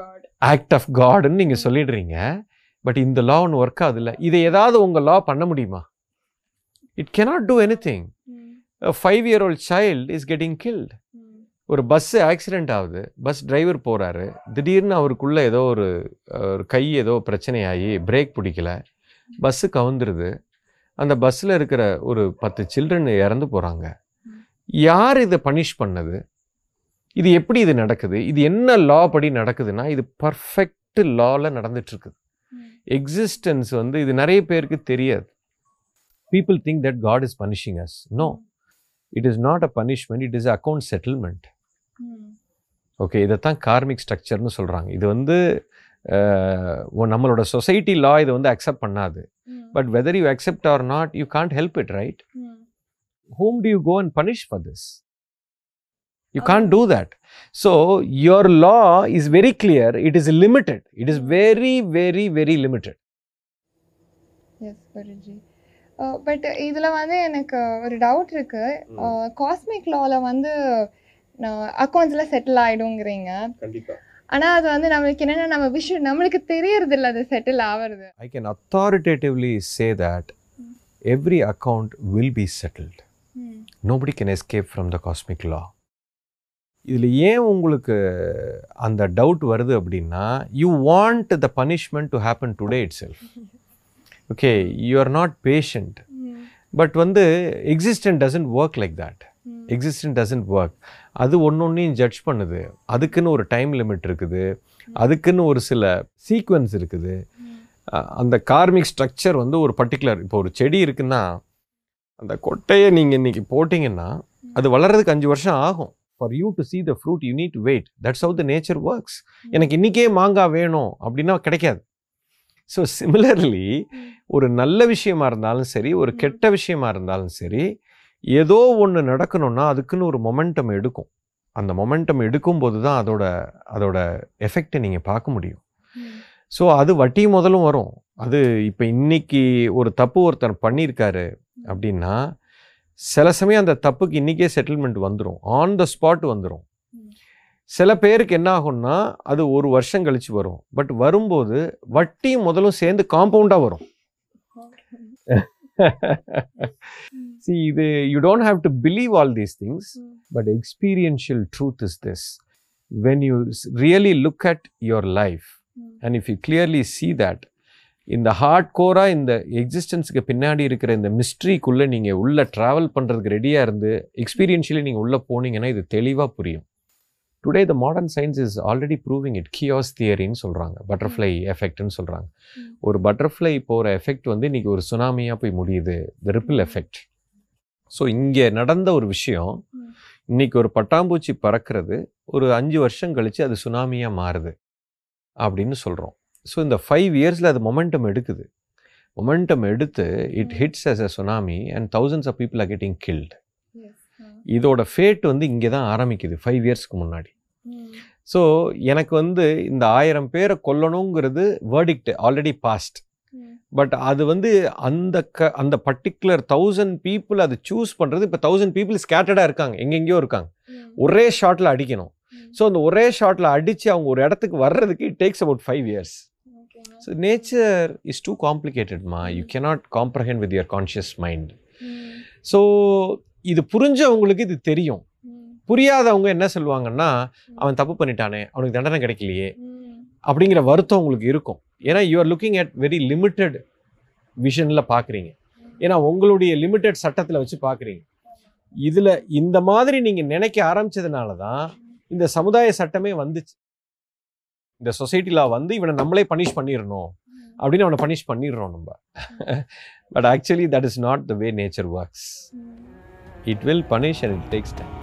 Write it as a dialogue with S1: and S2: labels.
S1: God
S2: act of காட்னு நீங்கள் சொல்லிடுறீங்க. But இந்த லா ஒன்று ஒர்க் ஆகுதுல்ல இதை ஏதாவது உங்கள் லா பண்ண முடியுமா? It cannot do anything five year old child is getting killed ஒரு பஸ்ஸு ஆக்சிடென்ட் ஆகுது. பஸ் டிரைவர் போகிறாரு திடீர்னு அவருக்குள்ளே ஏதோ ஒரு ஒரு கை ஏதோ பிரச்சனையாகி பிரேக் பிடிக்கல. பஸ்ஸு கவுந்துருது அந்த பஸ்ஸில் இருக்கிற ஒரு பத்து சில்ட்ரன் இறந்து போகிறாங்க யார் இதை பனிஷ் பண்ணது? இது எப்படி இது நடக்குது? இது என்ன லா படி நடக்குதுன்னா இது பர்ஃபெக்ட் லாவில் நடந்துட்டுருக்குது. எக்ஸிஸ்டன்ஸ் வந்து இது நிறைய பேருக்கு தெரியாது. People think that God is punishing us no it is not a punishment it is account settlement okay இதைத்தான் கார்மிக் ஸ்ட்ரக்சர்னு சொல்கிறாங்க இது வந்து நம்மளோட சொசைட்டி லா இதை வந்து அக்செப்ட் பண்ணாது. But whether you accept or not you can't help it right whom do you go and punish for this? You can't do that. So, your law is very clear. It is limited. It is very, very, very limited.
S1: Yes Guruji but இதுல வந்து எனக்கு ஒரு doubt இருக்கு cosmic லால வந்து அக்கௌண்ட்ஸ்ல settle ஆயிடுங்கிறீங்க ஆனா அது வந்து நம்மளுக்கு என்னன்னா நம்ம விஷயம் நம்மளுக்கு தெரியறது இல்ல அது செட்டில் ஆவறது
S2: I can authoritatively say that every account will be settled. Nobody can escape from the cosmic law. இதில் ஏன் உங்களுக்கு அந்த டவுட் வருது அப்படின்னா you want the punishment to happen today itself okay you are not patient but வந்து existence doesn't work like that existence doesn't work அது ஒன்று ஒன்றையும் ஜட்ஜ் பண்ணுது. அதுக்குன்னு ஒரு டைம் லிமிட் இருக்குது. அதுக்குன்னு ஒரு சில சீக்வன்ஸ் இருக்குது. அந்த கார்மிக் ஸ்ட்ரக்சர் வந்து ஒரு பர்டிகுலர் இப்போ ஒரு செடி இருக்குன்னா அந்த கொட்டையை நீங்கள் இன்னைக்கு போட்டிங்கன்னா அது வளர்றதுக்கு அஞ்சு வருஷம் ஆகும். For you to see the fruit you need wait that's how the nature works எனக்கு இன்றைக்கே மாங்காய் வேணும் அப்படின்னா கிடைக்காது. ஸோ சிமிலர்லி ஒரு நல்ல விஷயமா இருந்தாலும் சரி ஒரு
S1: ம்.
S2: கெட்ட விஷயமா இருந்தாலும் சரி ஏதோ ஒன்று நடக்கணும்னா அதுக்குன்னு ஒரு மொமெண்டம் எடுக்கும். அந்த மொமெண்டம் எடுக்கும்போது தான் அதோட அதோட எஃபெக்டை நீங்கள் பார்க்க முடியும். ஸோ அது வட்டி முதலும் வரும். அது இப்போ இன்னைக்கு ஒரு தப்பு ஒருத்தர் பண்ணியிருக்காரு அப்படின்னா சில சமயம் அந்த தப்புக்கு இன்றைக்கே செட்டில்மெண்ட் வந்துடும் ஆன் த ஸ்பாட் வந்துடும். சில பேருக்கு என்ன ஆகும்னா அது ஒரு வருஷம் கழிச்சு வரும். பட் வரும்போது வட்டி முதலும் சேர்ந்து காம்பவுண்டாக வரும். See, இது you don't have to believe all these things But experiential truth is this. When you s- really look at your life, and if you clearly see that, இந்த ஹார்ட் கோராக இந்த எக்ஸிஸ்டன்ஸுக்கு பின்னாடி இருக்கிற இந்த மிஸ்ட்ரிக்குள்ளே நீங்கள் உள்ளே ட்ராவல் பண்ணுறதுக்கு ரெடியாக இருந்து எக்ஸ்பீரியன்ஷியலி நீங்கள் உள்ளே போனீங்கன்னா இது தெளிவாக புரியும். Today the modern science is already proving it chaos தியரின்னு சொல்கிறாங்க பட்டர்ஃப்ளை எஃபெக்ட்னு சொல்கிறாங்க. ஒரு பட்டர்ஃப்ளை போகிற எஃபெக்ட் வந்து இன்றைக்கி ஒரு சுனாமியாக போய் முடியுது. த ரிப்பிள் எஃபெக்ட் ஸோ இங்கே நடந்த ஒரு விஷயம்
S1: ம்.
S2: இன்னைக்கு ஒரு பட்டாம்பூச்சி பறக்கிறது ஒரு அஞ்சு வருஷம் கழிச்சு அது சுனாமியாக மாறுது. அப்படின்னு சொல்கிறோம் ஸோ இந்த ஃபைவ் இயர்ஸில் அது மொமெண்டம் எடுக்குது. மொமெண்டம் எடுத்து it. Hits as a tsunami and thousands of people are getting killed. இதோட ஃபேட் வந்து இங்கே தான் ஆரம்பிக்குது ஃபைவ் இயர்ஸ்க்கு முன்னாடி. ஸோ எனக்கு வந்து இந்த ஆயிரம் பேரை கொல்லணுங்கிறது வேர்டிக்ட் ஆல்ரெடி பாஸ்ட் பட் அது வந்து அந்த க அந்த பர்டிகுலர் தௌசண்ட் பீப்புள் அதை சூஸ் பண்ணுறது இப்போ தௌசண்ட் பீப்புள் ஸ்கேட்டர்டாக இருக்காங்க எங்கெங்கேயோ இருக்காங்க. ஒரே ஷாட்டில் அடிக்கணும். ஸோ அந்த ஒரே ஷாட்டில் அடித்து அவங்க ஒரு இடத்துக்கு வர்றதுக்கு it takes about five years so nature is too காம்ப்ளிகேட்டட்மா you cannot comprehend with your conscious mind so இது புரிஞ்சவங்களுக்கு இது தெரியும். புரியாதவங்க என்ன சொல்லுவாங்கன்னா அவன் தப்பு பண்ணிட்டானே அவனுக்கு தண்டனை கிடைக்கலையே. அப்படிங்கிற வருத்தம் உங்களுக்கு இருக்கும். ஏன்னா you are looking at very limited விஷனில் பார்க்குறீங்க ஏன்னா உங்களுடைய லிமிட்டெட் சட்டத்தில் வச்சு பார்க்குறீங்க இதில் இந்த மாதிரி நீங்கள் நினைக்க ஆரம்பிச்சதுனால தான் இந்த சமுதாய சட்டமே வந்துச்சு. இந்த சொசைட்டி லா வந்து இவனை நம்மளே பனிஷ் பண்ணிடணும் அப்படின்னு அவனை பனிஷ் பண்ணிடுறோம் நம்ம. But actually that is not the way nature works it will punish and it takes time